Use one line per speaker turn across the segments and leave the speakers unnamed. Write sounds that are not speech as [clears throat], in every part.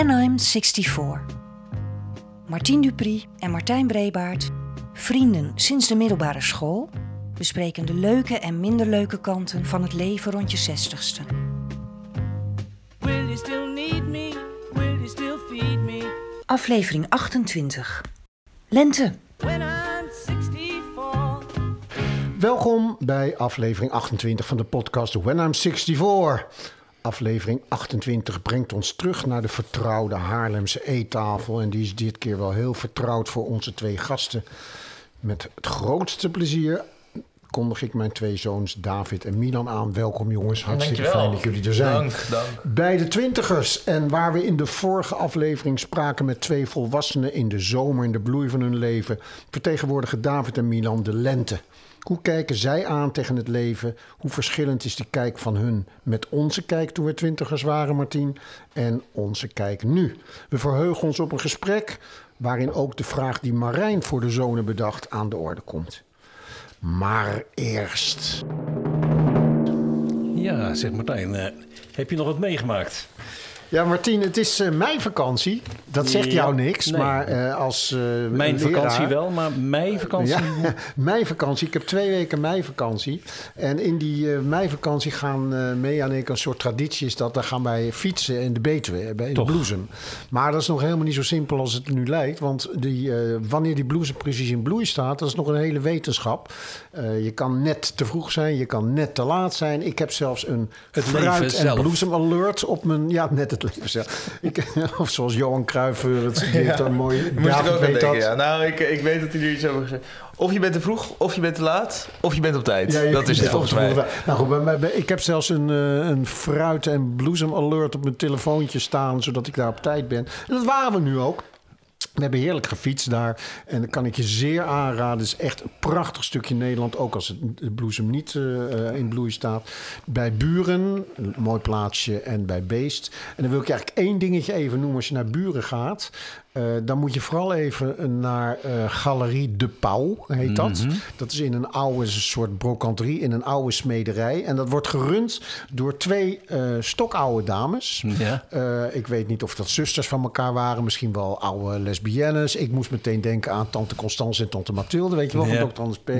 When I'm 64. Martien Dupri en Martijn Brebaert, vrienden sinds de middelbare school, bespreken de leuke en minder leuke kanten van het leven rond je zestigste.
Will you still need me? Will you still feed me?
Aflevering 28. Lente.
When I'm 64.
Welkom bij aflevering 28 van de podcast When I'm 64. Aflevering 28 brengt ons terug naar de vertrouwde Haarlemse eettafel. En die is dit keer wel heel vertrouwd voor onze twee gasten. Met het grootste plezier kondig ik mijn twee zoons David en Milan aan. Welkom jongens, hartstikke
Dankjewel.
fijn dat jullie er zijn.
Dank, dank.
Bij de twintigers. En waar we in de vorige aflevering spraken met twee volwassenen in de zomer, in de bloei van hun leven, vertegenwoordigen David en Milan de lente. Hoe kijken zij aan tegen het leven? Hoe verschillend is die kijk van hun met onze kijk toen we twintigers waren, Martien? En onze kijk nu. We verheugen ons op een gesprek waarin ook de vraag die Marijn voor de zonen bedacht aan de orde komt. Maar eerst.
Ja, zeg Martijn, eh, heb je nog wat meegemaakt?
Ja, Martien, het is eh, mijn vakantie. Dat zegt
Ja,
jou niks,
nee.
maar eh, als eh,
Mijn
leraar-
vakantie wel, maar mijn vakantie...
Ja, [laughs] meivakantie. Ik heb twee weken meivakantie. En in die eh meivakantie gaan en ik een soort traditie is dat. Dan gaan wij fietsen in de Betuwe, in de bloesem. Maar dat is nog helemaal niet zo simpel als het nu lijkt. Want die, wanneer die bloesem precies in bloei staat, dat is nog een hele wetenschap. Je kan net te vroeg zijn, je kan net te laat zijn. Ik heb zelfs een
Het
fruit- en
zelf.
bloesem alert op mijn... Ja, net het leven zelf. Ik, [laughs] of zoals Johan Cruijff, eh, het [laughs] die heeft een mooi...
Moest ik ook
weet dat.
ja. Nou, ik, ik weet dat hij er iets over gezegd Of je bent te vroeg, of je bent te laat, of je bent op tijd.
Ja,
dat is het
ja,
volgens mij.
Nou goed, bij mij- bij- ik heb zelfs een, eh, een fruit- en bloesem alert op mijn telefoontje staan, zodat ik daar op tijd ben. En dat waren we nu ook. We hebben heerlijk gefietst daar. En dat kan ik je zeer aanraden. Het is echt een prachtig stukje Nederland. Ook als het bloesem niet eh, in bloei staat. Bij Buren, een mooi plaatsje. En bij Beest. En dan wil ik eigenlijk één dingetje even noemen. Als je naar Buren gaat. Eh, dan moet je vooral even naar eh, Galerie De Pauw, heet dat. Dat is in een oude soort brocanterie, in een oude smederij. En dat wordt gerund door twee eh stokoude dames.
Ja.
Ik weet niet of dat zusters van elkaar waren. Misschien wel oude lesbiennes. Ik moest meteen denken aan tante Constance en tante Mathilde. Weet je wel, van
Ja.
Dr. Anders P.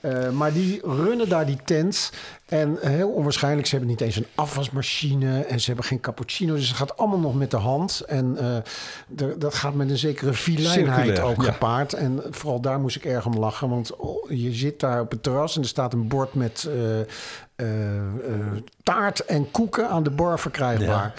Ja.
Maar die runnen daar die tent. En heel onwaarschijnlijk, ze hebben niet eens een afwasmachine. En ze hebben geen cappuccino. Dus het gaat allemaal nog met de hand. En eh, dat gaat met een zekere
Circulair,
ook
ja.
gepaard. En vooral daar moest ik erg om lachen. Want oh, je zit daar op het terras en er staat een bord met eh, eh, taart en koeken aan de bar verkrijgbaar.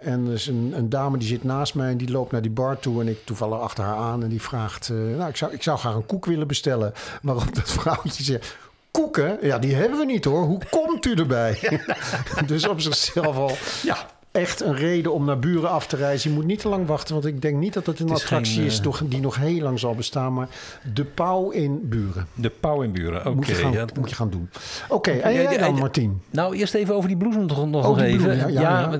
En er is een, een dame die zit naast mij en die loopt naar die bar toe. En ik toevallig achter haar aan en die vraagt... nou, ik zou, ik zou graag een koek willen bestellen. Waarop dat vrouwtje zegt... Koeken? Ja, die hebben we niet hoor. Hoe komt u erbij? [laughs] [laughs] dus op zichzelf al
Ja.
echt een reden om naar buren af te reizen. Je moet niet te lang wachten, want ik denk niet dat het een
Het is
attractie
geen,
is
eh,
toch- die nog heel lang zal bestaan. Maar de pauw in buren.
De pauw in buren, oké.
moet, je gaan,
ja.
moet je gaan doen. Oké, en jij
ja,
dan. Martien?
Nou, eerst even over die bloesem nog, nog,
Oh,
even.
ja, ja,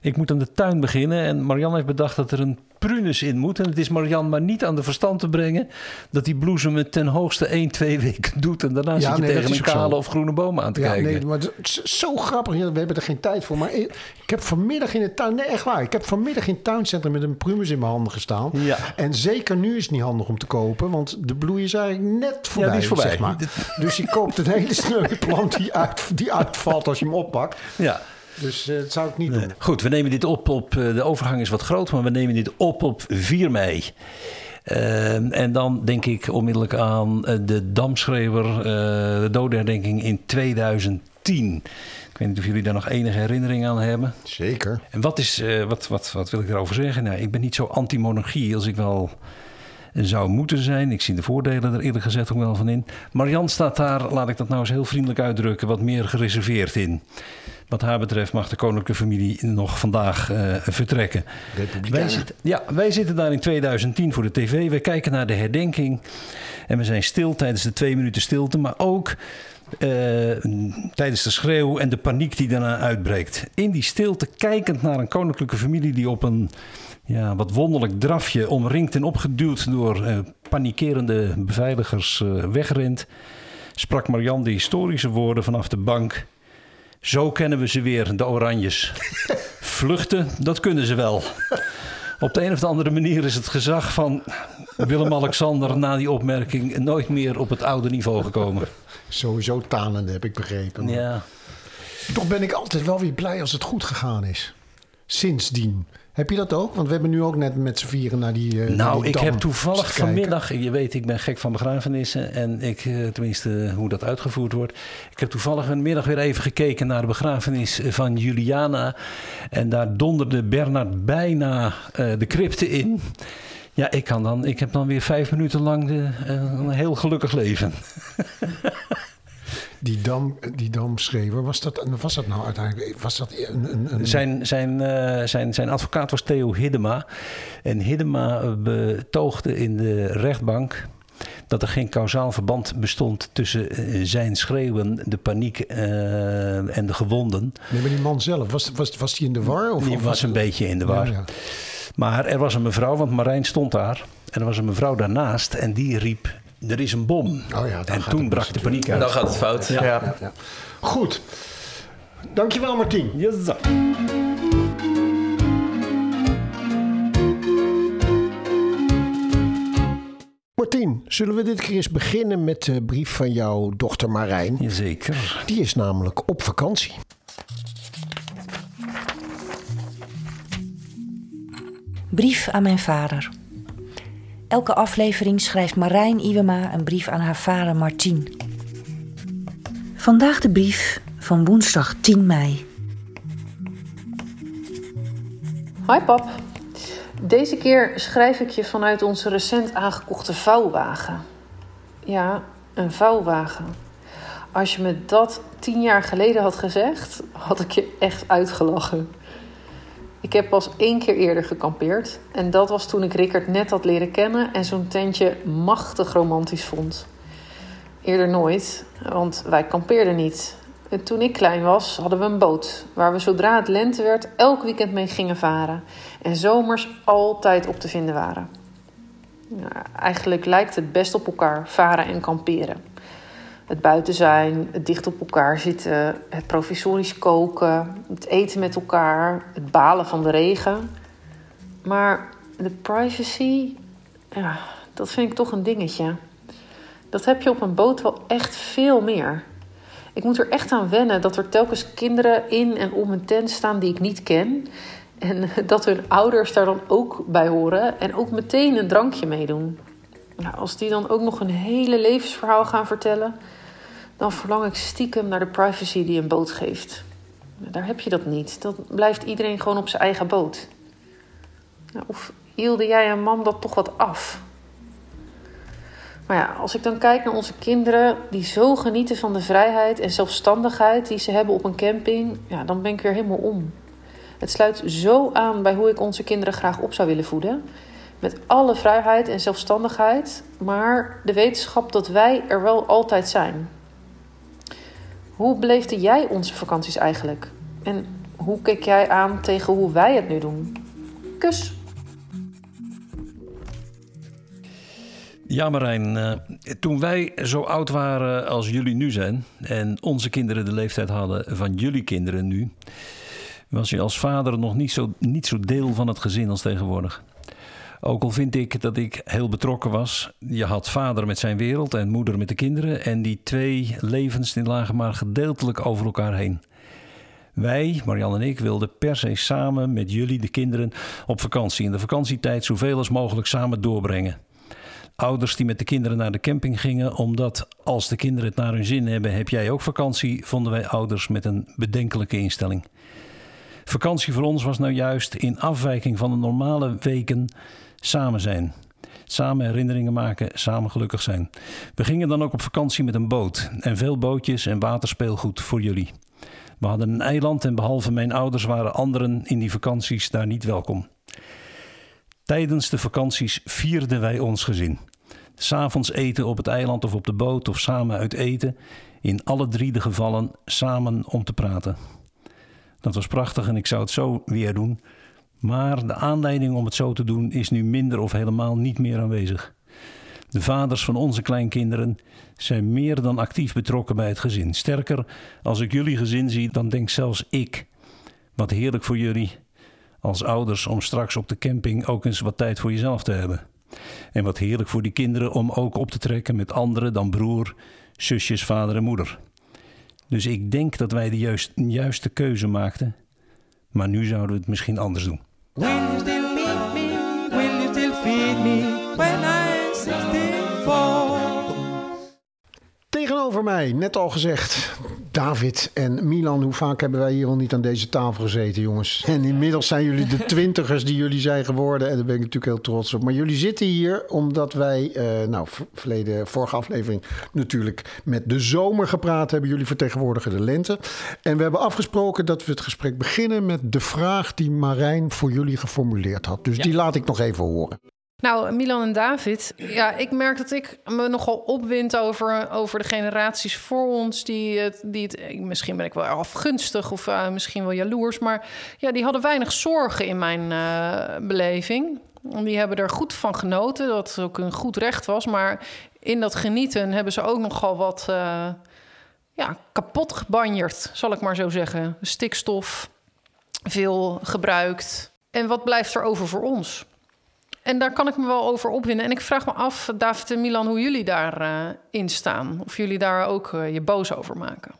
Ik moet aan de tuin beginnen en Marianne heeft bedacht dat er een prunus in moet. En het is Marianne maar niet aan de verstand te brengen dat die bloesem het ten hoogste 1, 2 weken doet. En daarna
Ja,
zit je
nee,
tegen een kale of groene boom aan te
Ja,
kijken.
nee, maar het is zo grappig. Ja, We hebben er geen tijd voor. Maar ik, ik heb vanmiddag in het tuin... Nee, echt waar. Ik heb vanmiddag in het tuincentrum met een prumus in mijn handen gestaan.
Ja.
En zeker nu is het niet handig om te kopen. Want de bloei is eigenlijk net voorbij,
die is voorbij.
zeg maar. Dus je koopt een hele [laughs] sneuwe plant die, uit, die uitvalt als je hem oppakt.
Ja.
Dus eh, dat zou ik niet doen.
Goed, we nemen dit op op. eh, de overgang is wat groot, maar we nemen dit op op 4 mei. Ehm, en dan denk ik onmiddellijk aan eh, de Damschreeuwer, eh, de dodenherdenking in 2010. Ik weet niet of jullie daar nog enige herinnering aan hebben.
Zeker.
En wat, is, eh, wat, wat, wat wil ik daarover zeggen? Nou, ik ben niet zo anti-monarchie als ik wel zou moeten zijn. Ik zie de voordelen er eerlijk gezegd ook wel van in. Marianne staat daar, laat ik dat nou eens heel vriendelijk uitdrukken, wat meer gereserveerd in. Wat haar betreft mag de koninklijke familie nog vandaag eh, vertrekken. Wij zitten, ja, wij zitten daar in 2010 voor de tv. We kijken naar de herdenking. En we zijn stil tijdens de twee minuten stilte. Maar ook eh, tijdens de schreeuw en de paniek die daarna uitbreekt. In die stilte kijkend naar een koninklijke familie die op een ja, wat wonderlijk drafje omringd en opgeduwd door eh panikerende beveiligers eh, wegrent. Sprak Marianne de historische woorden vanaf de bank. Zo kennen we ze weer, de Oranjes. [laughs] Vluchten, dat kunnen ze wel. Op de een of andere manier is het gezag van Willem-Alexander na die opmerking nooit meer op het oude niveau gekomen.
Sowieso tanende, heb ik begrepen. Maar
Ja.
Toch ben ik altijd wel weer blij als het goed gegaan is. Sindsdien. Heb je dat ook? Want we hebben nu ook net met z'n vieren naar die. naar
Nou,
die
ik heb toevallig vanmiddag, je weet, ik ben gek van begrafenissen en ik, eh, tenminste hoe dat uitgevoerd wordt. Ik heb toevallig vanmiddag weer even gekeken naar de begrafenis van Juliana. En daar donderde Bernard bijna eh, de crypte in. Ja, ik, kan dan, ik heb dan weer vijf minuten lang de, een heel gelukkig leven. [laughs]
Die, dam, die damschreeuwer, was dat, was dat nou uiteindelijk? Was dat een. een, een
Zijn, zijn, eh, zijn, zijn advocaat was Theo Hiddema. En Hiddema betoogde in de rechtbank dat er geen kausaal verband bestond tussen eh, zijn schreeuwen, de paniek eh, en de gewonden.
Nee, maar die man zelf, was, was, was die in de war? Of,
Die
of
was een beetje in de war.
Ja, ja.
Maar er was een mevrouw, want Marijn stond daar. En er was een mevrouw daarnaast en die riep, er is een bom.
Oh ja, dan
en toen
het
brak de paniek
En
uit.
dan gaat het fout.
Ja.
Ja.
Ja. Goed. Dankjewel, Martien.
Yes.
Martien, zullen we dit keer eens beginnen met de brief van jouw dochter Marijn?
Jazeker.
Die is namelijk op vakantie.
Brief aan mijn vader. Elke aflevering schrijft Marijn Iwema een brief aan haar vader Martien. Vandaag de brief van woensdag 10 mei.
Hoi pap. Deze keer schrijf ik je vanuit onze recent aangekochte vouwwagen. Ja, een vouwwagen. Als je me dat tien jaar geleden had gezegd, had ik je echt uitgelachen. Ik heb pas één keer eerder gekampeerd. En dat was toen ik Rickert net had leren kennen en zo'n tentje machtig romantisch vond. Eerder nooit, want wij kampeerden niet. En toen ik klein was, hadden we een boot waar we zodra het lente werd elk weekend mee gingen varen. En zomers altijd op te vinden waren. Nou, eigenlijk lijkt het best op elkaar, varen en kamperen. Het buiten zijn, het dicht op elkaar zitten, het provisorisch koken, het eten met elkaar, het balen van de regen. Maar de privacy, ja, dat vind ik toch een dingetje. Dat heb je op een boot wel echt veel meer. Ik moet er echt aan wennen dat er telkens kinderen in en om een tent staan die ik niet ken. En [laughs] dat hun ouders daar dan ook bij horen en ook meteen een drankje meedoen. Nou, als die dan ook nog een hele levensverhaal gaan vertellen, dan verlang ik stiekem naar de privacy die een boot geeft. Daar heb je dat niet. Dan blijft iedereen gewoon op zijn eigen boot. Nou, of hielde jij en mam dat toch wat af? Maar ja, als ik dan kijk naar onze kinderen die zo genieten van de vrijheid en zelfstandigheid die ze hebben op een camping, ja, dan ben ik weer helemaal om. Het sluit zo aan bij hoe ik onze kinderen graag op zou willen voeden. Met alle vrijheid en zelfstandigheid, maar de wetenschap dat wij er wel altijd zijn. Hoe beleefde jij onze vakanties eigenlijk? En hoe keek jij aan tegen hoe wij het nu doen? Kus!
Ja, Marijn. eh, toen wij zo oud waren als jullie nu zijn... en onze kinderen de leeftijd hadden van jullie kinderen nu... was je als vader nog niet zo, niet zo deel van het gezin als tegenwoordig. Ook al vind ik dat ik heel betrokken was. Je had vader met zijn wereld en moeder met de kinderen... en die twee levens lagen maar gedeeltelijk over elkaar heen. Wij, Marianne en ik, wilden per se samen met jullie, de kinderen, op vakantie. In de vakantietijd zoveel als mogelijk samen doorbrengen. Ouders die met de kinderen naar de camping gingen, omdat als de kinderen het naar hun zin hebben, heb jij ook vakantie, vonden wij ouders met een bedenkelijke instelling. Vakantie voor ons was nou juist in afwijking van de normale weken samen zijn. Samen herinneringen maken, samen gelukkig zijn. We gingen dan ook op vakantie met een boot en veel bootjes en waterspeelgoed voor jullie. We hadden een eiland en behalve mijn ouders waren anderen in die vakanties daar niet welkom. Tijdens de vakanties vierden wij ons gezin. S'avonds eten op het eiland of op de boot of samen uit eten. In alle drie de gevallen samen om te praten. Dat was prachtig en ik zou het zo weer doen. Maar de aanleiding om het zo te doen is nu minder of helemaal niet meer aanwezig. De vaders van onze kleinkinderen zijn meer dan actief betrokken bij het gezin. Sterker, als ik jullie gezin zie, dan denk zelfs ik: wat heerlijk voor jullie als ouders om straks op de camping ook eens wat tijd voor jezelf te hebben. En wat heerlijk voor die kinderen om ook op te trekken met anderen dan broer, zusjes, vader en moeder. Dus ik denk dat wij de juist, juiste keuze maakten. Maar nu zouden we het misschien anders doen.
Wednesday
Tegenover mij, net al gezegd, David en Milan. Hoe vaak hebben wij hier al niet aan deze tafel gezeten, jongens? En inmiddels zijn jullie de [laughs] twintigers die jullie zijn geworden. En daar ben ik natuurlijk heel trots op. Maar jullie zitten hier omdat wij, eh, nou, verleden, vorige aflevering natuurlijk met de zomer gepraat hebben. Jullie vertegenwoordigen de lente. En we hebben afgesproken dat we het gesprek beginnen met de vraag die Marijn voor jullie geformuleerd had. Dus die laat ik nog even horen.
Nou, Milan en David, ja, ik merk dat ik me nogal opwind over, over de generaties voor ons. Die, het- die het, misschien ben ik wel afgunstig of eh, misschien wel jaloers, maar ja, die hadden weinig zorgen in mijn eh, beleving. Die hebben er goed van genoten, dat ook een goed recht was. Maar in dat genieten hebben ze ook nogal wat eh, ja, kapot gebanjerd, zal ik maar zo zeggen. Stikstof, veel gebruikt. En wat blijft er over voor ons? En daar kan ik me wel over opwinden. En ik vraag me af, David en Milan, hoe jullie daarin in staan. Of jullie daar ook eh, je boos over maken.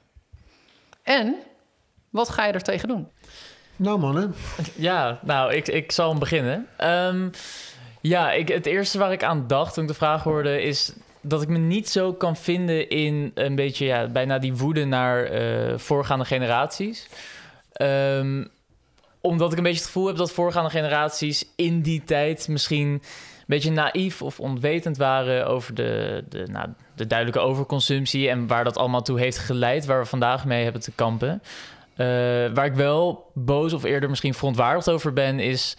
En wat ga je er tegen doen?
Nou mannen,
Ja, nou, ik, ik zal hem beginnen. Ehm, ja, ik, het eerste waar ik aan dacht toen ik de vraag hoorde... is dat ik me niet zo kan vinden in een beetje... Ja, bijna die woede naar eh, voorgaande generaties. Ehm, omdat ik een beetje het gevoel heb dat voorgaande generaties... in die tijd misschien een beetje naïef of onwetend waren... over de, de, nou, de duidelijke overconsumptie... en waar dat allemaal toe heeft geleid... waar we vandaag mee hebben te kampen... Eh, waar ik wel boos of eerder misschien verontwaardigd over ben, is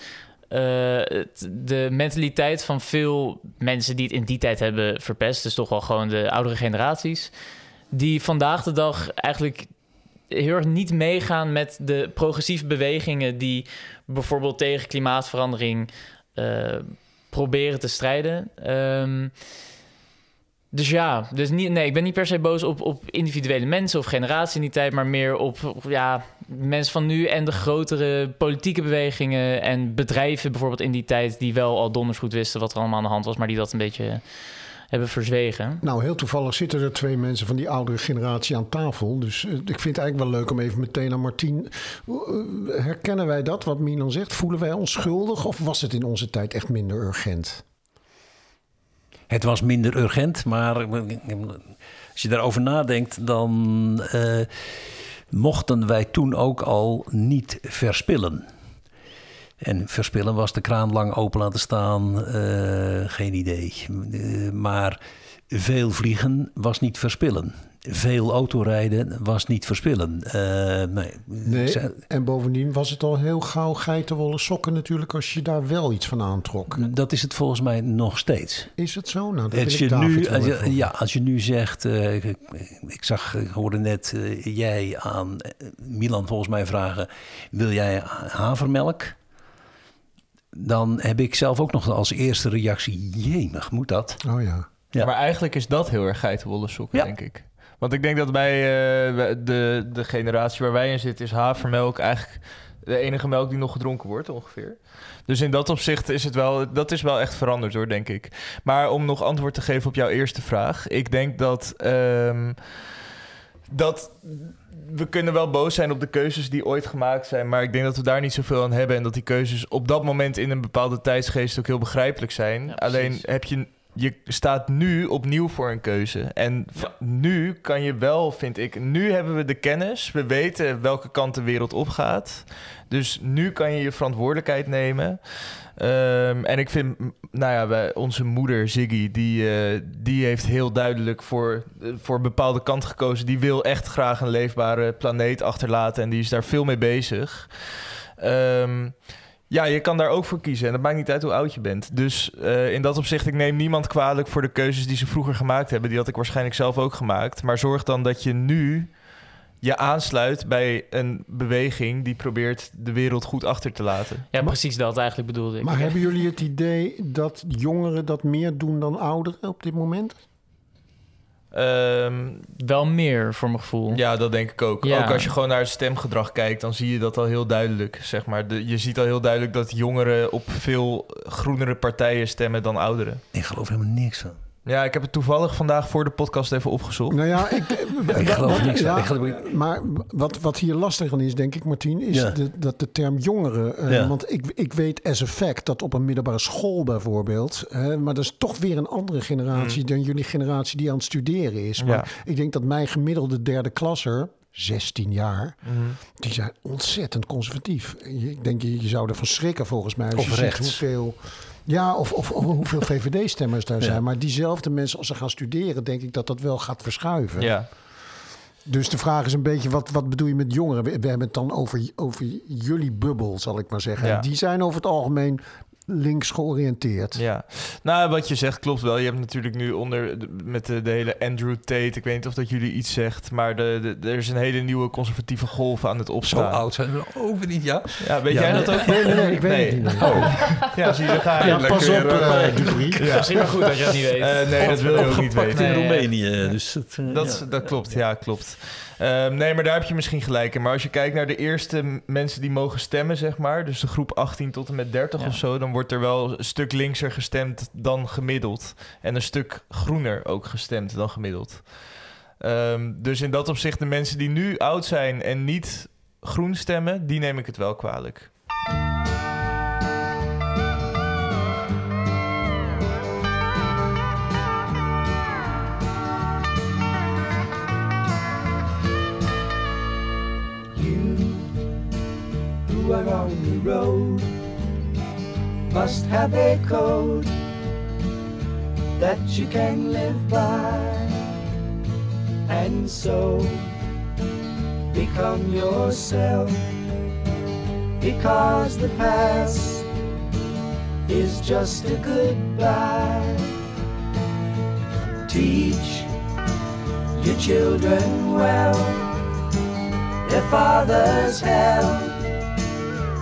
eh, de mentaliteit van veel mensen die het in die tijd hebben verpest. Dus toch wel gewoon de oudere generaties. Die vandaag de dag eigenlijk heel erg niet meegaan met de progressieve bewegingen die bijvoorbeeld tegen klimaatverandering eh, proberen te strijden. Ehm, dus ja, dus niet, nee, ik ben niet per se boos op, op individuele mensen of generaties in die tijd, maar meer op, ja, mensen van nu en de grotere politieke bewegingen en bedrijven bijvoorbeeld in die tijd die wel al donders goed wisten wat er allemaal aan de hand was, maar die dat een beetje hebben verzwegen.
Nou, heel toevallig zitten er twee mensen van die oudere generatie aan tafel. Dus eh, ik vind het eigenlijk wel leuk om even meteen aan Martien. Eh, herkennen wij dat, wat Milan zegt? Voelen wij ons schuldig of was het in onze tijd echt minder urgent?
Het was minder urgent, maar als je daarover nadenkt, dan eh, mochten wij toen ook al niet verspillen. En verspillen was de kraan lang open laten staan, eh, geen idee. Eh, maar veel vliegen was niet verspillen. Veel autorijden was niet verspillen. Eh, nee.
En bovendien was het al heel gauw geitenwolle sokken natuurlijk als je daar wel iets van aantrok.
Dat is het volgens mij nog steeds.
Is het zo? Nou, dat
Als
ik
je, nu, als je, ja, als je nu zegt, ik, ik zag, ik hoorde net jij aan Milan volgens mij vragen, wil jij havermelk? Dan heb ik zelf ook nog als eerste reactie, jemig, moet dat?
Oh ja.
Ja.
Maar eigenlijk is dat heel erg geitenwolle sokken,
Ja.
denk ik. Want ik denk dat bij eh, de, de generatie waar wij in zitten... is havermelk eigenlijk de enige melk die nog gedronken wordt ongeveer. Dus in dat opzicht is het wel... Dat is wel echt veranderd hoor, denk ik. Maar om nog antwoord te geven op jouw eerste vraag. Ik denk dat... ehm, dat we kunnen wel boos zijn op de keuzes die ooit gemaakt zijn, maar ik denk dat we daar niet zoveel aan hebben en dat die keuzes op dat moment in een bepaalde tijdsgeest ook heel begrijpelijk zijn.
Ja.
Alleen heb je, je staat nu opnieuw voor een keuze en nu kan je wel, vind ik, nu hebben we de kennis, we weten welke kant de wereld opgaat, dus nu kan je je verantwoordelijkheid nemen. Ehm, en ik vind, nou ja, onze moeder Ziggy, die, eh, die heeft heel duidelijk voor, eh, voor een bepaalde kant gekozen. Die wil echt graag een leefbare planeet achterlaten en die is daar veel mee bezig. Ehm, ja, je kan daar ook voor kiezen en dat maakt niet uit hoe oud je bent. Dus eh, in dat opzicht, ik neem niemand kwalijk voor de keuzes die ze vroeger gemaakt hebben. Die had ik waarschijnlijk zelf ook gemaakt. Maar zorg dan dat je nu je aansluit bij een beweging die probeert de wereld goed achter te laten.
Ja, precies dat eigenlijk bedoelde ik.
Maar hebben jullie het idee dat jongeren dat meer doen dan ouderen op dit moment?
Ehm,
Wel meer, voor mijn gevoel.
ja, dat denk ik ook.
Ja.
Ook als je gewoon naar het stemgedrag kijkt, dan zie je dat al heel duidelijk. Zeg maar. De, je ziet al heel duidelijk dat jongeren op veel groenere partijen stemmen dan ouderen.
Ik geloof helemaal niks van.
Ja, ik heb het toevallig vandaag voor de podcast even opgezocht.
Nou ja, ik, [laughs]
Ik geloof niks
ja, Maar wat, wat hier lastig aan is, denk ik, Martien, is
Ja.
de, dat de term jongeren. eh,
Ja.
Want ik, ik weet as a fact dat op een middelbare school bijvoorbeeld. eh, maar dat is toch weer een andere generatie dan jullie generatie die aan het studeren is. Maar ik denk dat mijn gemiddelde derde klasser. 16 jaar, die zijn ontzettend conservatief. Ik denk, je, je zou ervan schrikken volgens mij. Als
Of
je ziet
rechts.
hoeveel, ja, of, of, of hoeveel [laughs] VVD-stemmers daar zijn. Maar diezelfde mensen, als ze gaan studeren, denk ik dat dat wel gaat verschuiven.
Ja.
Dus de vraag is een beetje, wat, wat bedoel je met jongeren? We, we hebben het dan over, over jullie bubbel, zal ik maar zeggen.
Ja.
Die zijn over het algemeen links georiënteerd.
Ja, nou wat je zegt klopt wel. Je hebt natuurlijk nu onder de- met de, de hele Andrew Tate. Ik weet niet of dat jullie iets zegt, maar de, de- er is een hele nieuwe conservatieve golf aan het
Zo
opstaan.
oud zijn we ook weer niet, ja?
Ja, weet
Ja,
jij
nee.
dat ook?
Nee, nee, nee, ik weet
Nee.
het niet.
Oh, ja, zie je, ga je.
Ja, pas op, Dupree.
Dat is wel goed dat je dat niet weet.
eh, nee, dat wil je ook niet weten.
in
Nee.
Roemenië. Dus het,
Dat,
ja.
is- dat klopt, ja, klopt. Ehm, nee, maar daar heb je misschien gelijk in. Maar als je kijkt naar de eerste mensen die mogen stemmen, zeg maar... dus de groep 18 tot en met 30
Ja.
of zo... dan wordt er wel een stuk linkser gestemd dan gemiddeld. En een stuk groener ook gestemd dan gemiddeld. Ehm, dus in dat opzicht, de mensen die nu oud zijn en niet groen stemmen... die neem ik het wel kwalijk.
On the road. Must have a code that you can live by, and so become yourself. Because the past is just a goodbye. Teach your children well. Their father's hell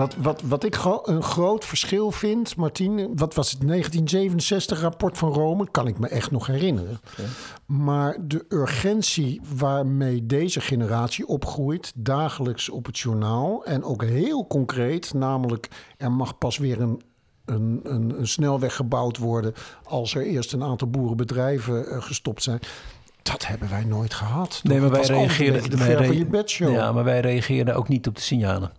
Wat, wat, wat ik gro- een groot verschil vind, Martien, wat was het 1967 rapport van Rome, kan ik me echt nog herinneren. Maar de urgentie waarmee deze generatie opgroeit, dagelijks op het journaal en ook heel concreet, namelijk er mag pas weer een een, een, een snelweg gebouwd worden als er eerst een aantal boerenbedrijven eh, gestopt zijn. Dat hebben wij nooit gehad.
Nee, maar wij reageerden... wij. Ja, maar wij reageerden ook niet op de signalen.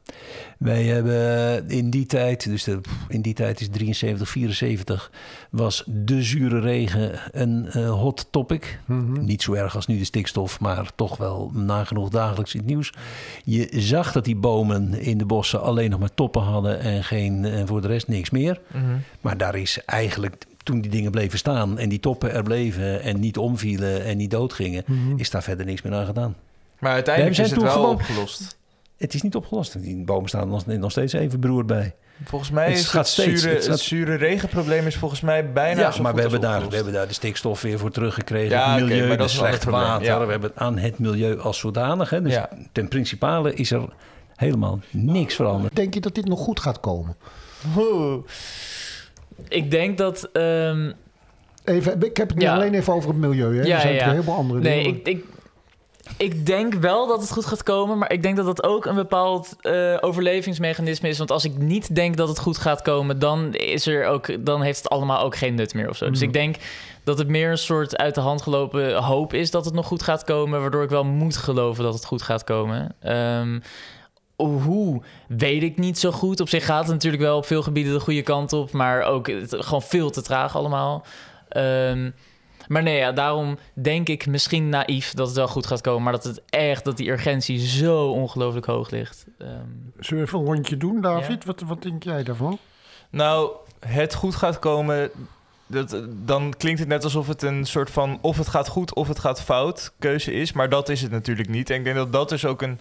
Wij hebben in die tijd, dus de, in die tijd is 73, 74, was de zure regen een eh, hot topic.
Mhm.
Niet zo erg als nu de stikstof, maar toch wel nagenoeg dagelijks in het nieuws. Je zag dat die bomen in de bossen alleen nog maar toppen hadden en, geen, en voor de rest niks meer. Maar daar is eigenlijk, toen die dingen bleven staan en die toppen er bleven en niet omvielen en niet doodgingen, is daar verder niks meer aan gedaan.
Maar uiteindelijk is
zijn
het
toen
wel
gewoon-
opgelost.
Het is niet opgelost. Die bomen staan nog, nog steeds even beroerd bij.
Volgens mij
Het
is
gaat
het,
steeds-
zure,
het
het,
gaat-
zure regenprobleem is volgens mij bijna
ja,
zo
maar we
als
hebben, daar, we hebben daar de stikstof weer voor teruggekregen.
Ja,
het
oké,
milieu,
maar dat is
slecht water.
ja.
We hebben het aan het milieu als zodanig. Hè. Dus
Ja.
ten principale is er helemaal niks veranderd.
Denk je dat dit nog goed gaat komen?
Oeh. [laughs] [laughs] Ik denk dat... ehm,
Even, ik heb het
Ja.
alleen even over het milieu. Hè?
Ja,
er zijn
ja,
heel veel andere
Nee,
dingen.
ik, ik, ik denk wel dat het goed gaat komen, maar ik denk dat dat ook een bepaald eh, overlevingsmechanisme is. Want als ik niet denk dat het goed gaat komen, dan, is er ook, dan heeft het allemaal ook geen nut meer of zo. Dus
Mhm.
ik denk dat het meer een soort uit de hand gelopen hoop is dat het nog goed gaat komen, waardoor ik wel moet geloven dat het goed gaat komen. Ehm, hoe, weet ik niet zo goed. Op zich gaat het natuurlijk wel op veel gebieden de goede kant op, maar ook het, gewoon veel te traag allemaal. Ehm, Maar nee, ja, daarom denk ik misschien naïef dat het wel goed gaat komen. Maar dat het echt, dat die urgentie zo ongelooflijk hoog ligt. Ehm,
Zullen we even een rondje doen, David? Wat, wat denk jij daarvan?
Nou, het goed gaat komen. Dat, dan klinkt het net alsof het een soort van of het gaat goed of het gaat fout keuze is. Maar dat is het natuurlijk niet. En ik denk dat dat dus ook een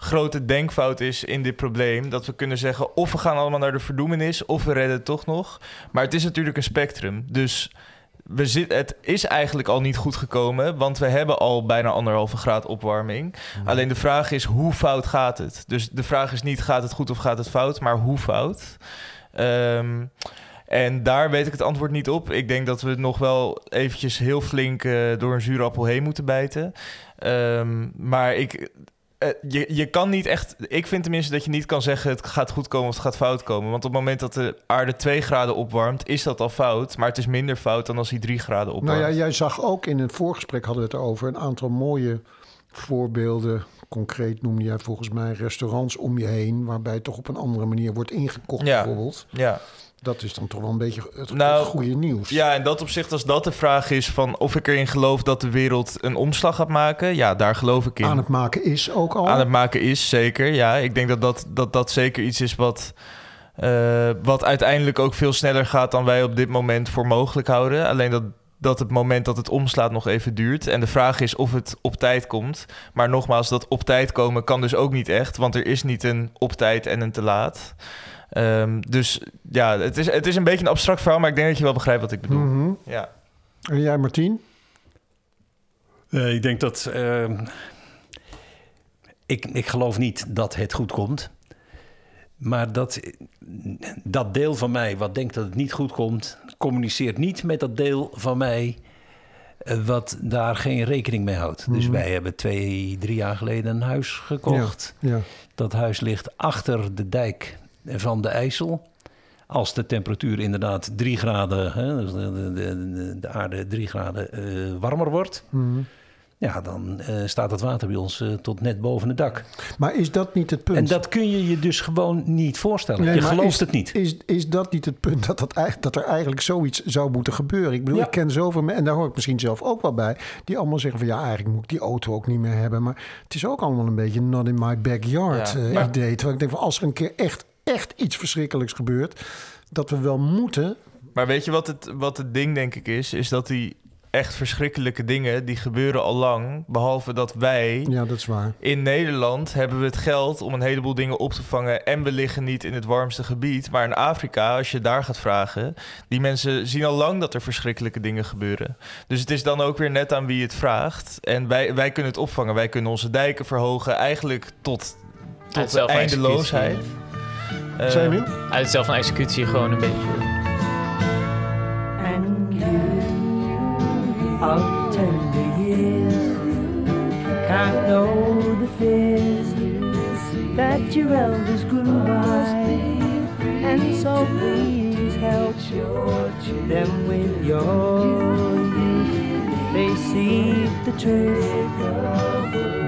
grote denkfout is in dit probleem. Dat we kunnen zeggen of we gaan allemaal naar de verdoemenis of we redden het toch nog. Maar het is natuurlijk een spectrum. Dus we zit, het is eigenlijk al niet goed gekomen, want we hebben al bijna anderhalve graad opwarming. Alleen de vraag is, hoe fout gaat het? Dus de vraag is niet, gaat het goed of gaat het fout, maar hoe fout? Ehm, en daar weet ik het antwoord niet op. Ik denk dat we nog wel eventjes heel flink eh, door een zure appel heen moeten bijten. Ehm, maar ik, eh, je, je kan niet echt... Ik vind tenminste dat je niet kan zeggen... het gaat goed komen of het gaat fout komen. Want op het moment dat de aarde 2 graden opwarmt... is dat al fout. Maar het is minder fout dan als hij 3 graden opwarmt.
Nou ja, jij zag ook in het voorgesprek hadden we het over... een aantal mooie voorbeelden. Concreet noemde jij volgens mij restaurants om je heen... waarbij toch op een andere manier wordt ingekocht
Ja.
bijvoorbeeld.
Ja.
Dat is dan toch wel een beetje het,
Nou,
goede nieuws.
Ja, in dat opzicht, als dat de vraag is van of ik erin geloof dat de wereld een omslag gaat maken, ja, daar geloof ik in.
Aan het maken is ook al.
Aan het maken is, zeker. Ja, ik denk dat dat, dat, dat zeker iets is wat, eh, wat uiteindelijk ook veel sneller gaat dan wij op dit moment voor mogelijk houden. Alleen dat, dat het moment dat het omslaat nog even duurt. En de vraag is of het op tijd komt. Maar nogmaals, dat op tijd komen kan dus ook niet echt, want er is niet een op tijd en een te laat. Ehm, dus ja, het is, het is een beetje een abstract verhaal, maar ik denk dat je wel begrijpt wat ik bedoel.
Mhm.
Ja.
En jij, Martien?
Eh, ik denk dat. ehm, ik, ik geloof niet dat het goed komt. Maar dat, dat deel van mij wat denkt dat het niet goed komt, communiceert niet met dat deel van mij eh, wat daar geen rekening mee houdt. Dus
Mhm.
wij hebben twee, drie jaar geleden een huis gekocht.
Ja.
Dat huis ligt achter de dijk van de IJssel. Als de temperatuur inderdaad drie graden, hè, dus de, de, de, de aarde drie graden eh, warmer wordt,
Mhm.
ja, dan eh, staat het water bij ons eh, tot net boven het dak.
Maar is dat niet het punt?
En dat kun je je dus gewoon niet voorstellen.
Nee,
je gelooft
is,
het niet.
Is, is dat niet het punt dat, dat, eigenlijk, dat er eigenlijk zoiets zou moeten gebeuren? Ik bedoel,
Ja.
ik ken zoveel mensen, en daar hoor ik misschien zelf ook wel bij, die allemaal zeggen van ja, eigenlijk moet ik die auto ook niet meer hebben. Maar het is ook allemaal een beetje not in my backyard
Ja, maar-
idee. Terwijl ik denk van als er een keer echt, echt iets verschrikkelijks gebeurt, dat we wel moeten.
Maar weet je wat het, wat het ding denk ik is? Is dat die echt verschrikkelijke dingen, die gebeuren al lang. Behalve dat wij
Ja, dat is waar.
in Nederland hebben we het geld om een heleboel dingen op te vangen. En we liggen niet in het warmste gebied. Maar in Afrika, als je daar gaat vragen, die mensen zien al lang dat er verschrikkelijke dingen gebeuren. Dus het is dan ook weer net aan wie het vraagt. En wij, wij kunnen het opvangen. Wij kunnen onze dijken verhogen, eigenlijk tot, tot de eindeloosheid. Eh,
Miel?
Uit het zelf van executie gewoon een beetje.
and you of tender years can't know the fears that your elders grew by and so please help them with your youth they see the truth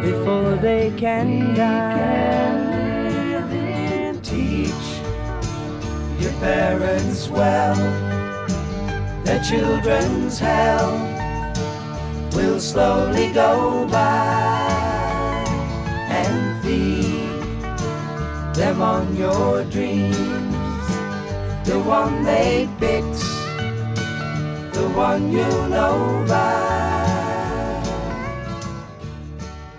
before they can die parents well their children's hell will slowly go by and feed them on your dreams. The one they picked, the one you know by.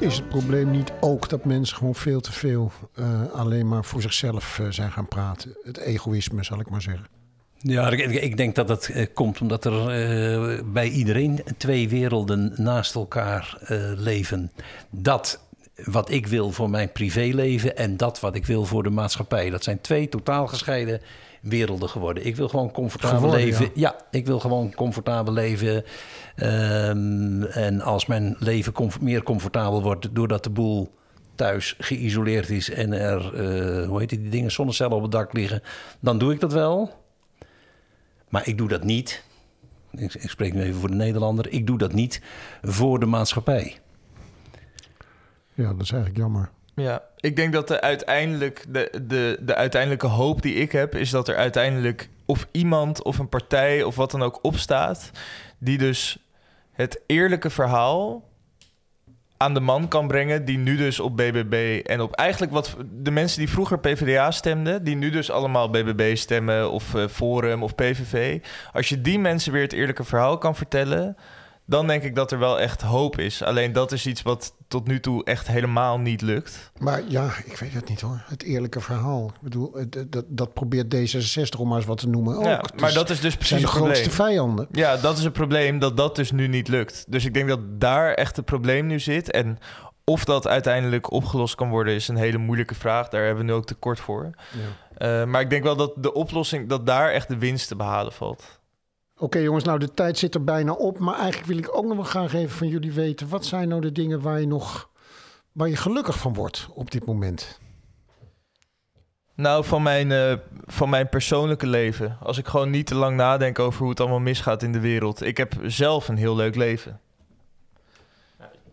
Is het probleem niet ook dat mensen gewoon veel te veel eh, alleen maar voor zichzelf eh, zijn gaan praten? Het egoïsme, zal ik maar zeggen.
Ja, ik, denk dat dat eh, komt omdat er bij iedereen twee werelden naast elkaar leven. Dat wat ik wil voor mijn privéleven en dat wat ik wil voor de maatschappij. Dat zijn twee totaal gescheiden werelden geworden. Ik wil gewoon comfortabel
Geworden,
leven.
ja.
Ja. ik wil gewoon comfortabel leven. Ehm, en als mijn leven comf- meer comfortabel wordt doordat de boel thuis geïsoleerd is en er, eh, hoe heet die dingen, zonnecellen op het dak liggen, dan doe ik dat wel. Maar ik doe dat niet. Ik, ik spreek nu even voor de Nederlander. Ik doe dat niet voor de maatschappij.
Ja, dat is eigenlijk jammer.
Ja, ik denk dat de, uiteindelijk, de, de, de uiteindelijke hoop die ik heb, is dat er uiteindelijk of iemand of een partij of wat dan ook opstaat, die dus het eerlijke verhaal aan de man kan brengen die nu dus op BBB en op eigenlijk wat de mensen die vroeger PvdA stemden, die nu dus allemaal BBB stemmen of eh, Forum of PVV, als je die mensen weer het eerlijke verhaal kan vertellen, dan denk ik dat er wel echt hoop is. Alleen dat is iets wat tot nu toe echt helemaal niet lukt.
Maar ja, ik weet het niet hoor. Het eerlijke verhaal. Ik bedoel, dat, dat probeert D66 om maar eens wat te noemen ook.
ja, maar dat is dus
zijn
precies
de
het
grootste vijanden.
Ja, dat is het probleem dat dat dus nu niet lukt. Dus ik denk dat daar echt het probleem nu zit. En of dat uiteindelijk opgelost kan worden, is een hele moeilijke vraag. Daar hebben we nu ook tekort voor. Eh, maar ik denk wel dat de oplossing, dat daar echt de winst te behalen valt.
Oké jongens, nou de tijd zit er bijna op. Maar eigenlijk wil ik ook nog wel graag even van jullie weten. Wat zijn nou de dingen waar je nog waar je gelukkig van wordt op dit moment?
Nou, van mijn, eh, van mijn persoonlijke leven. Als ik gewoon niet te lang nadenk over hoe het allemaal misgaat in de wereld. Ik heb zelf een heel leuk leven.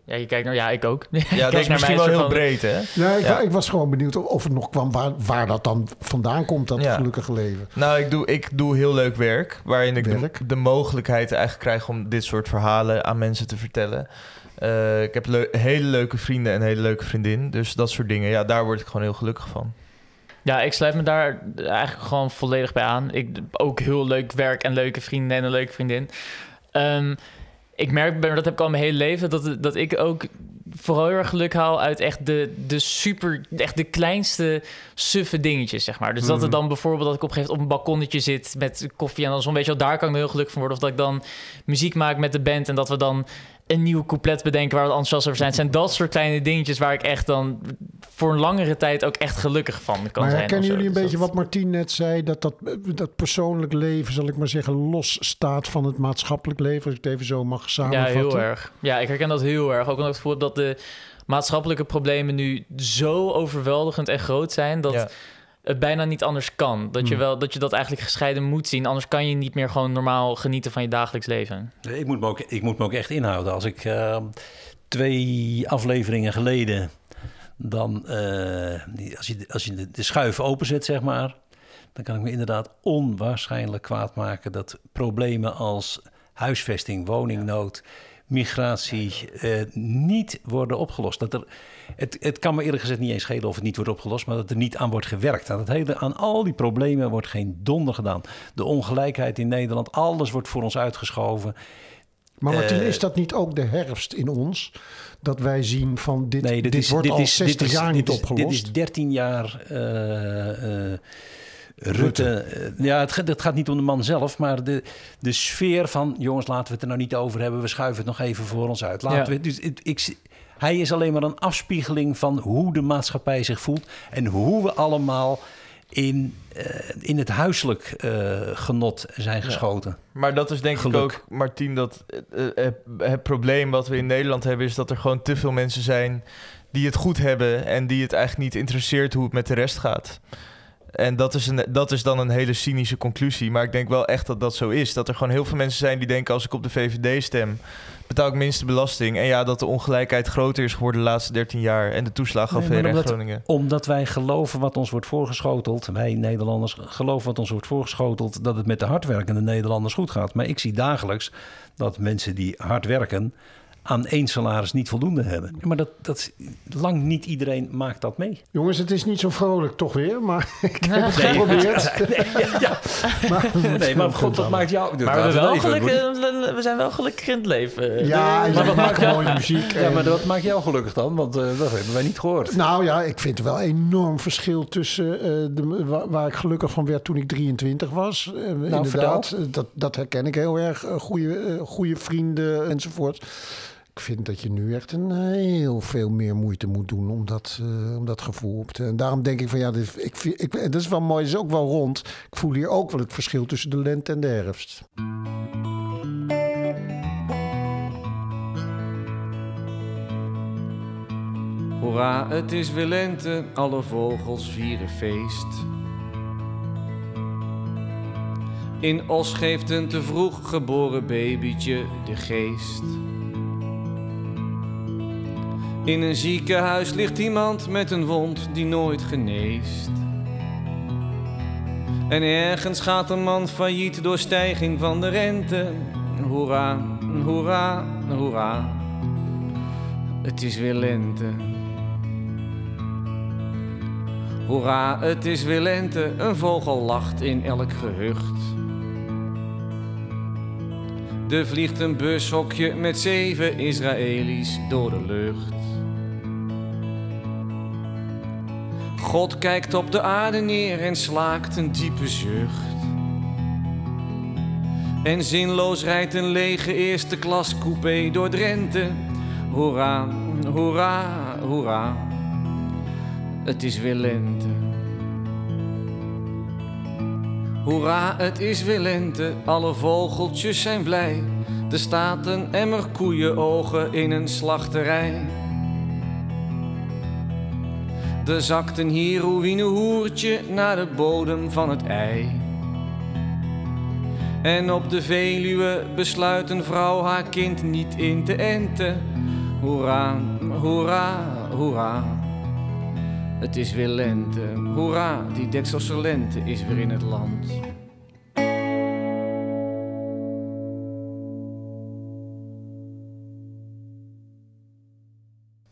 Ja, je kijkt naar... Ja, ik ook. [laughs]
Ja, dat is misschien wel heel breed, hè?
Ja, ik,
Ja.
ik was gewoon benieuwd of- het nog kwam waar, waar dat dan vandaan komt, dat
Ja.
gelukkige leven.
Nou, ik doe, ik doe heel leuk werk. Waarin ik de,
Werk?
de mogelijkheid eigenlijk krijg om dit soort verhalen aan mensen te vertellen. Eh, ik heb hele leuke vrienden en hele leuke vriendin. Dus dat soort dingen. Ja, daar word ik gewoon heel gelukkig van.
Ja, ik sluit me daar eigenlijk gewoon volledig bij aan. Ik ook heel leuk werk en leuke vrienden en een leuke vriendin. Ehm, ik merk, dat heb ik al mijn hele leven, dat, dat ik ook vooral heel erg geluk haal uit echt de, de super, echt de kleinste suffe dingetjes, zeg maar. Dus dat het dan bijvoorbeeld dat ik op een gegeven moment op een balkonnetje zit met koffie en dan zo'n beetje, daar kan ik heel gelukkig van worden. Of dat ik dan muziek maak met de band en dat we dan een nieuw couplet bedenken waar we enthousiast over zijn. Het zijn dat soort kleine dingetjes waar ik echt dan voor een langere tijd ook echt gelukkig van kan
maar
zijn. zo.
jullie een
Dus
beetje
dat-
wat Martien net zei? Dat, dat dat persoonlijk leven, zal ik maar zeggen, los staat van het maatschappelijk leven. Als ik het even zo mag
Ja,
samenvatten.
heel erg. Ja, ik herken dat heel erg. Ook omdat ik het gevoel heb dat de maatschappelijke problemen nu zo overweldigend en groot zijn dat
Ja.
Het bijna niet anders kan. Dat je
Hmm.
wel dat je dat eigenlijk gescheiden moet zien. Anders kan je niet meer gewoon normaal genieten van je dagelijks leven.
Ik moet me ook, ik moet me ook echt inhouden. Als ik eh, twee afleveringen geleden, dan, eh, die- als je, als je de, de schuif openzet, zeg maar, dan kan ik me inderdaad onwaarschijnlijk kwaad maken dat problemen als huisvesting, woningnood, migratie eh, niet worden opgelost. Dat er, het, het kan me eerlijk gezegd niet eens schelen of het niet wordt opgelost, maar dat er niet aan wordt gewerkt. Aan, het hele, aan al die problemen wordt geen donder gedaan. De ongelijkheid in Nederland, alles wordt voor ons uitgeschoven.
Maar Martien,
Eh,
is dat niet ook de herfst in ons? Dat wij zien van dit,
Nee, dit,
dit
is,
wordt
dit
al
is,
60
dit is,
jaar niet opgelost.
Dit is 13 jaar eh, Rutte. eh, ja, het, gaat- het gaat niet om de man zelf, maar de, de sfeer van... jongens, laten we het er nou niet over hebben. We schuiven het nog even voor ons uit. Laten
Ja.
we, dus ik, hij is alleen maar een afspiegeling van hoe de maatschappij zich voelt... en hoe we allemaal in, eh, in het huiselijk eh, genot zijn geschoten.
Maar dat is denk
Geluk.
ik ook, Martien, dat het, het probleem wat we in Nederland hebben... is dat er gewoon te veel mensen zijn die het goed hebben... en die het eigenlijk niet interesseert hoe het met de rest gaat. En dat is, een, dat is dan een hele cynische conclusie. Maar ik denk wel echt dat dat zo is. Dat er gewoon heel veel mensen zijn die denken... als ik op de VVD stem, betaal ik minste belasting. En ja, dat de ongelijkheid groter is geworden de laatste 13 jaar... en de toeslagenaffaire
Nee,
in Groningen.
Omdat wij geloven wat ons wordt voorgeschoteld. Wij Nederlanders geloven wat ons wordt voorgeschoteld. dat het met de hardwerkende Nederlanders goed gaat. Maar ik zie dagelijks dat mensen die hard werken. Aan één salaris niet voldoende hebben. Maar dat, dat lang niet iedereen maakt dat mee.
Jongens, het is niet zo vrolijk toch weer, maar [laughs] ik heb het geprobeerd. [laughs] [laughs] maar,
Nee, maar god, dat maakt jou.
Maar we, geluk, zijn wel gelukkig in het leven.
Ja,
Dus-
je maakt mooie muziek.
Ja,
en-
maar wat maakt jou gelukkig dan? Want eh, dat hebben wij niet gehoord.
Nou ja, ik vind er wel een enorm verschil tussen eh, de, waar, waar ik gelukkig van werd toen ik 23 was. Eh, inderdaad, eh, dat, dat herken ik heel erg. Goede, goede vrienden enzovoort. Ik vind dat je nu echt een heel veel meer moeite moet doen om dat, eh, om dat gevoel op te... En daarom denk ik van ja, dit, ik, ik, dat is wel mooi, is ook wel rond. Ik voel hier ook wel het verschil tussen de lente en de herfst.
Hoera, het is weer lente, alle vogels vieren feest. In Os geeft een te vroeg geboren babytje de geest. In een ziekenhuis ligt iemand met een wond die nooit geneest. En ergens gaat een man failliet door stijging van de rente. Hoera, hoera, hoera, het is weer lente. Hoera, het is weer lente, een vogel lacht in elk gehucht. Er vliegt een bushokje met zeven Israëli's door de lucht. God kijkt op de aarde neer en slaakt een diepe zucht. En zinloos rijdt een lege eerste klas coupé door Drenthe. Hoera, hoera, hoera, het is weer lente. Hoera, het is weer lente, alle vogeltjes zijn blij. Er staat een emmer koeienogen in een slachterij. Er zakt een heroïne hoertje naar de bodem van het ei. En op de Veluwe besluit een vrouw haar kind niet in te enten. Hoera, hoera, hoera. Het is weer lente. Hoera, die Dekselse lente is weer in het land.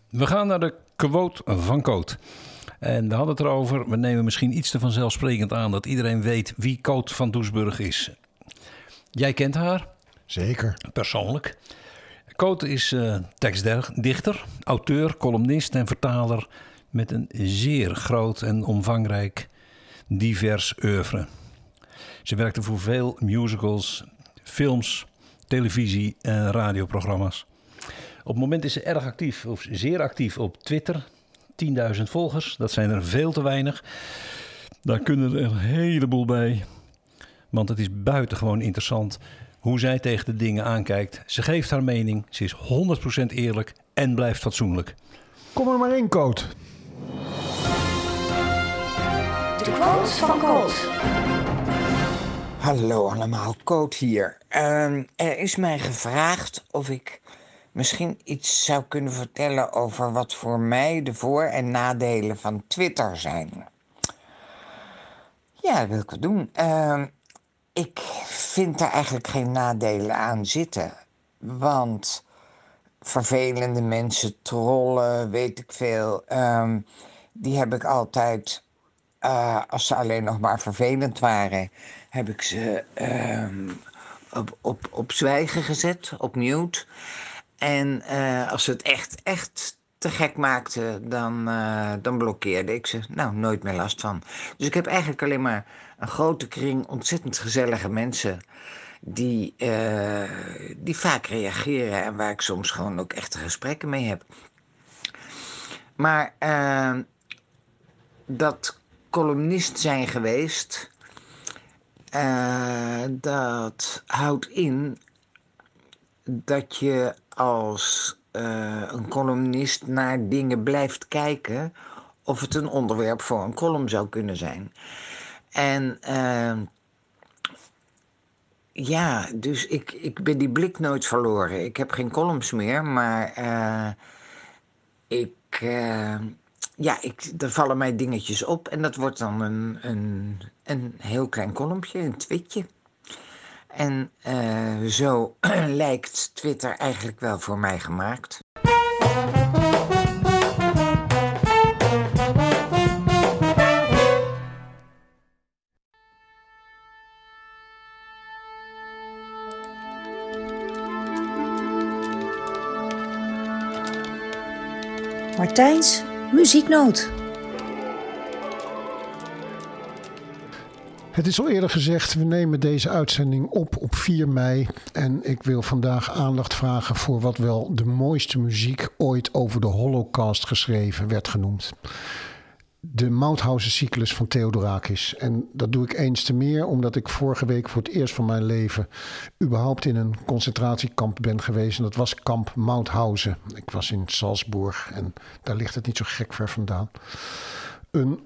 We gaan naar de quote van Coot. En we hadden het erover, we nemen misschien iets te vanzelfsprekend aan dat iedereen weet wie Coot van Doesburg is. Jij kent haar?
Zeker.
Persoonlijk. Coot is uh, tekstdichter, auteur, columnist en vertaler met een zeer groot en omvangrijk divers oeuvre. Ze werkte voor veel musicals, films, televisie en radioprogramma's. Op het moment is ze erg actief, of zeer actief op Twitter. 10.000 volgers, dat zijn er veel te weinig. Daar kunnen er een heleboel bij. Want het is buitengewoon interessant hoe zij tegen de dingen aankijkt. Ze geeft haar mening, ze is 100% eerlijk en blijft fatsoenlijk.
Kom er maar in, Coot.
De quote van Coot.
Hallo allemaal, Coot hier. Ehm, er is mij gevraagd of ik misschien iets zou kunnen vertellen over wat voor mij de voor- en nadelen van Twitter zijn. Ja, dat wil ik doen. Ehm, ik vind daar eigenlijk geen nadelen aan zitten. Want vervelende mensen, trollen, weet ik veel, ehm, die heb ik altijd, eh, als ze alleen nog maar vervelend waren, heb ik ze ehm, op, op, op zwijgen gezet, op mute. En eh, als ze het echt, echt te gek maakte, dan, eh, dan blokkeerde ik ze. Nou, nooit meer last van. Dus ik heb eigenlijk alleen maar een grote kring ontzettend gezellige mensen. Die, eh, die vaak reageren en waar ik soms gewoon ook echte gesprekken mee heb. Maar dat columnist zijn geweest, dat houdt in dat je als eh, een columnist naar dingen blijft kijken of het een onderwerp voor een column zou kunnen zijn. En eh, ja, dus ik, ik ben die blik nooit verloren. Ik heb geen columns meer, maar eh, ik, eh, ja, ik, er vallen mij dingetjes op en dat wordt dan een, een, een heel klein kolompje, een twitje. En eh, zo [clears throat] lijkt Twitter eigenlijk wel voor mij gemaakt.
Martijns muzieknoot.
Het is al eerder gezegd, we nemen deze uitzending op op 4 mei. En ik wil vandaag aandacht vragen voor wat wel de mooiste muziek ooit over de Holocaust geschreven werd genoemd. De Mauthausen-cyclus van Theodorakis. En dat doe ik eens te meer omdat ik vorige week voor het eerst van mijn leven überhaupt in een concentratiekamp ben geweest. En dat was kamp Mauthausen. Ik was in Salzburg en daar ligt het niet zo gek ver vandaan. Een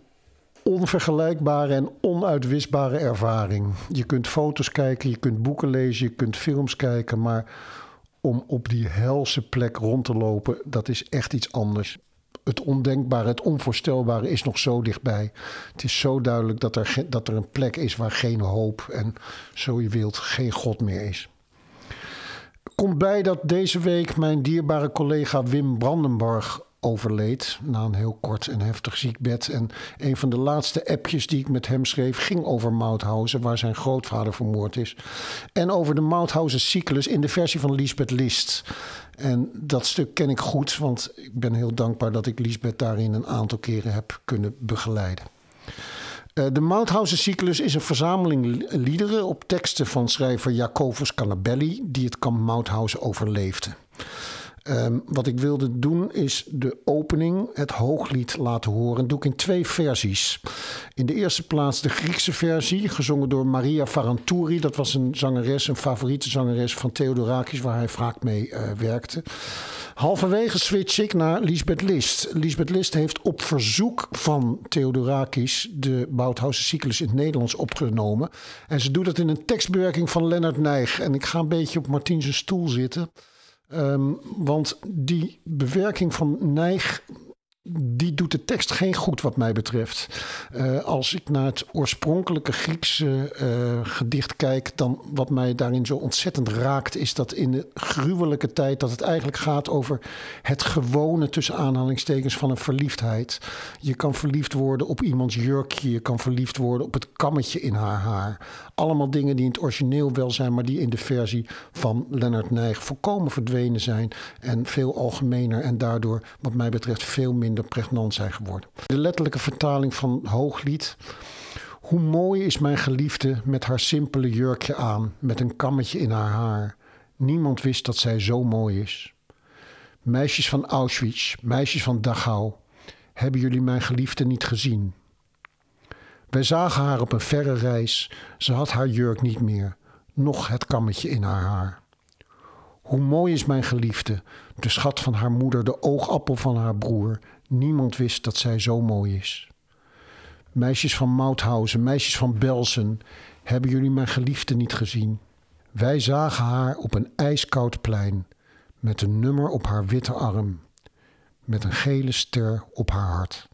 onvergelijkbare en onuitwisbare ervaring. Je kunt foto's kijken, je kunt boeken lezen, je kunt films kijken, maar om op die helse plek rond te lopen, dat is echt iets anders. Het ondenkbare, het onvoorstelbare is nog zo dichtbij. Het is zo duidelijk dat er, dat er een plek is waar geen hoop en, zo je wilt, geen God meer is. komt bij dat deze week mijn dierbare collega Wim Brandenburg overleed. Na een heel kort en heftig ziekbed. En een van de laatste appjes die ik met hem schreef ging over Mauthausen, waar zijn grootvader vermoord is. En over de Mauthausen cyclus in de versie van Lisbeth List. En dat stuk ken ik goed, want ik ben heel dankbaar dat ik Lisbeth daarin een aantal keren heb kunnen begeleiden. Uh, de Mauthausen cyclus is een verzameling liederen op teksten van schrijver Jacobus Cannabelli, die het kamp Mauthausen overleefde. Ehm, wat ik wilde doen is de opening, het hooglied laten horen. Dat doe ik in twee versies. In de eerste plaats de Griekse versie, gezongen door Maria Farantouri. Dat was een zangeres, een favoriete zangeres van Theodorakis, waar hij vaak mee uh, werkte. Halverwege switch ik naar Lisbeth List. Lisbeth List heeft op verzoek van Theodorakis de Bouthausen cyclus in het Nederlands opgenomen. En ze doet het in een tekstbewerking van Lennart Nijg. En ik ga een beetje op Martien's stoel zitten. Um, want die bewerking van Nijg die doet de tekst geen goed wat mij betreft. Uh, als ik naar het oorspronkelijke Griekse uh, gedicht kijk, dan wat mij daarin zo ontzettend raakt, is dat in de gruwelijke tijd dat het eigenlijk gaat over het gewone tussen aanhalingstekens van een verliefdheid. Je kan verliefd worden op iemands jurkje, je kan verliefd worden op het kammetje in haar haar. Allemaal dingen die in het origineel wel zijn, maar die in de versie van Leonard Nijg volkomen verdwenen zijn en veel algemener en daardoor wat mij betreft veel minder minder pregnant zijn geworden. De letterlijke vertaling van Hooglied. Hoe mooi is mijn geliefde met haar simpele jurkje aan, met een kammetje in haar haar. Niemand wist dat zij zo mooi is. Meisjes van Auschwitz, meisjes van Dachau, hebben jullie mijn geliefde niet gezien? Wij zagen haar op een verre reis. Ze had haar jurk niet meer, nog het kammetje in haar haar. Hoe mooi is mijn geliefde, de schat van haar moeder, de oogappel van haar broer, Niemand wist dat zij zo mooi is. Meisjes van Mauthausen, meisjes van Belsen, hebben jullie mijn geliefde niet gezien? Wij zagen haar op een ijskoud plein, met een nummer op haar witte arm, met een gele ster op haar hart.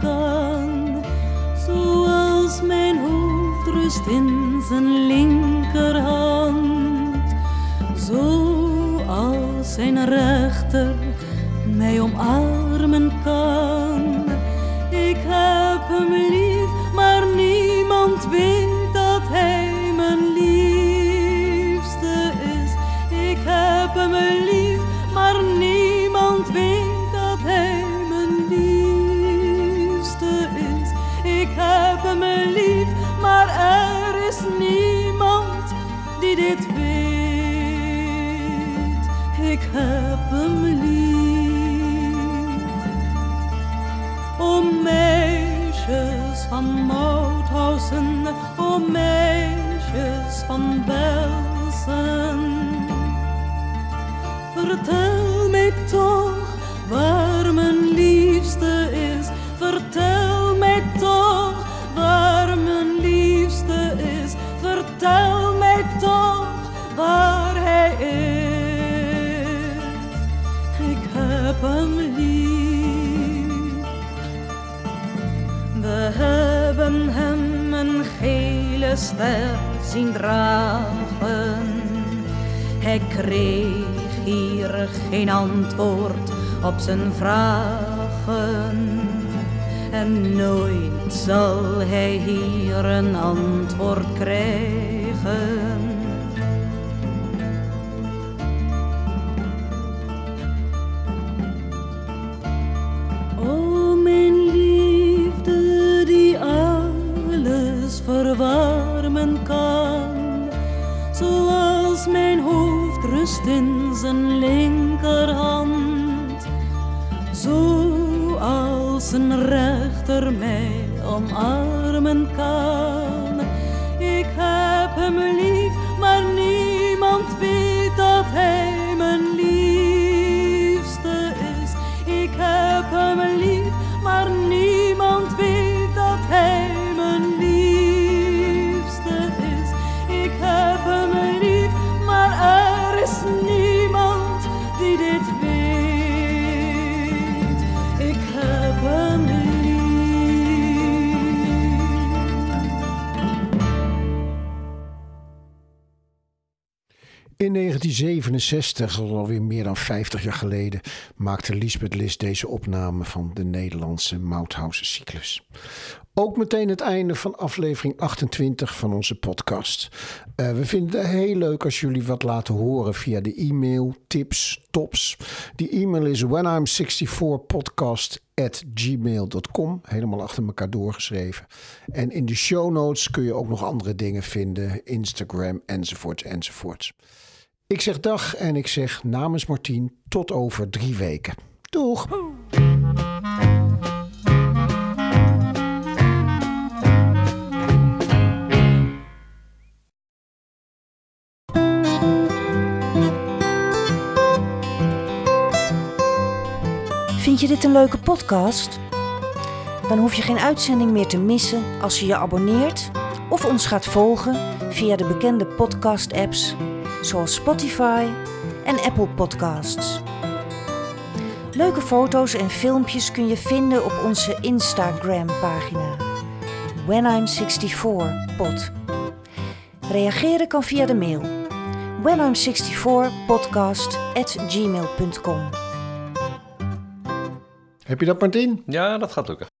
Kan, zoals mijn hoofd rust in zijn linkerhand. Zoals zijn rechter mij omarmen meisjes gele ster zien dragen. Hij kreeg hier geen antwoord op zijn vragen. En nooit zal hij hier een antwoord krijgen. Rust in zijn linkerhand, zoals een rechter mij omarmen kan. Ik heb hem lief,
In 1967, dat is alweer meer dan 50 jaar geleden, maakte Lisbeth List deze opname van de Nederlandse Mauthausen cyclus. Ook meteen het einde van aflevering 28 van onze podcast. Eh, we vinden het heel leuk als jullie wat laten horen via de e-mail, tips, tops. Die e-mail is whenI'm64podcast@gmail.com, helemaal achter elkaar doorgeschreven. En in de show notes kun je ook nog andere dingen vinden, Instagram enzovoort enzovoort. Ik zeg dag en ik zeg namens Martien tot over drie weken. Doeg!
Vind je dit een leuke podcast? Dan hoef je geen uitzending meer te missen als je je abonneert of ons gaat volgen via de bekende podcast-apps zoals Spotify en Apple Podcasts. Leuke foto's en filmpjes kun je vinden op onze Instagram-pagina whenI'm64pod. Reageren kan via de mail whenI'm64podcast@gmail.com.
Heb je dat, Martien?
Ja, dat gaat lukken.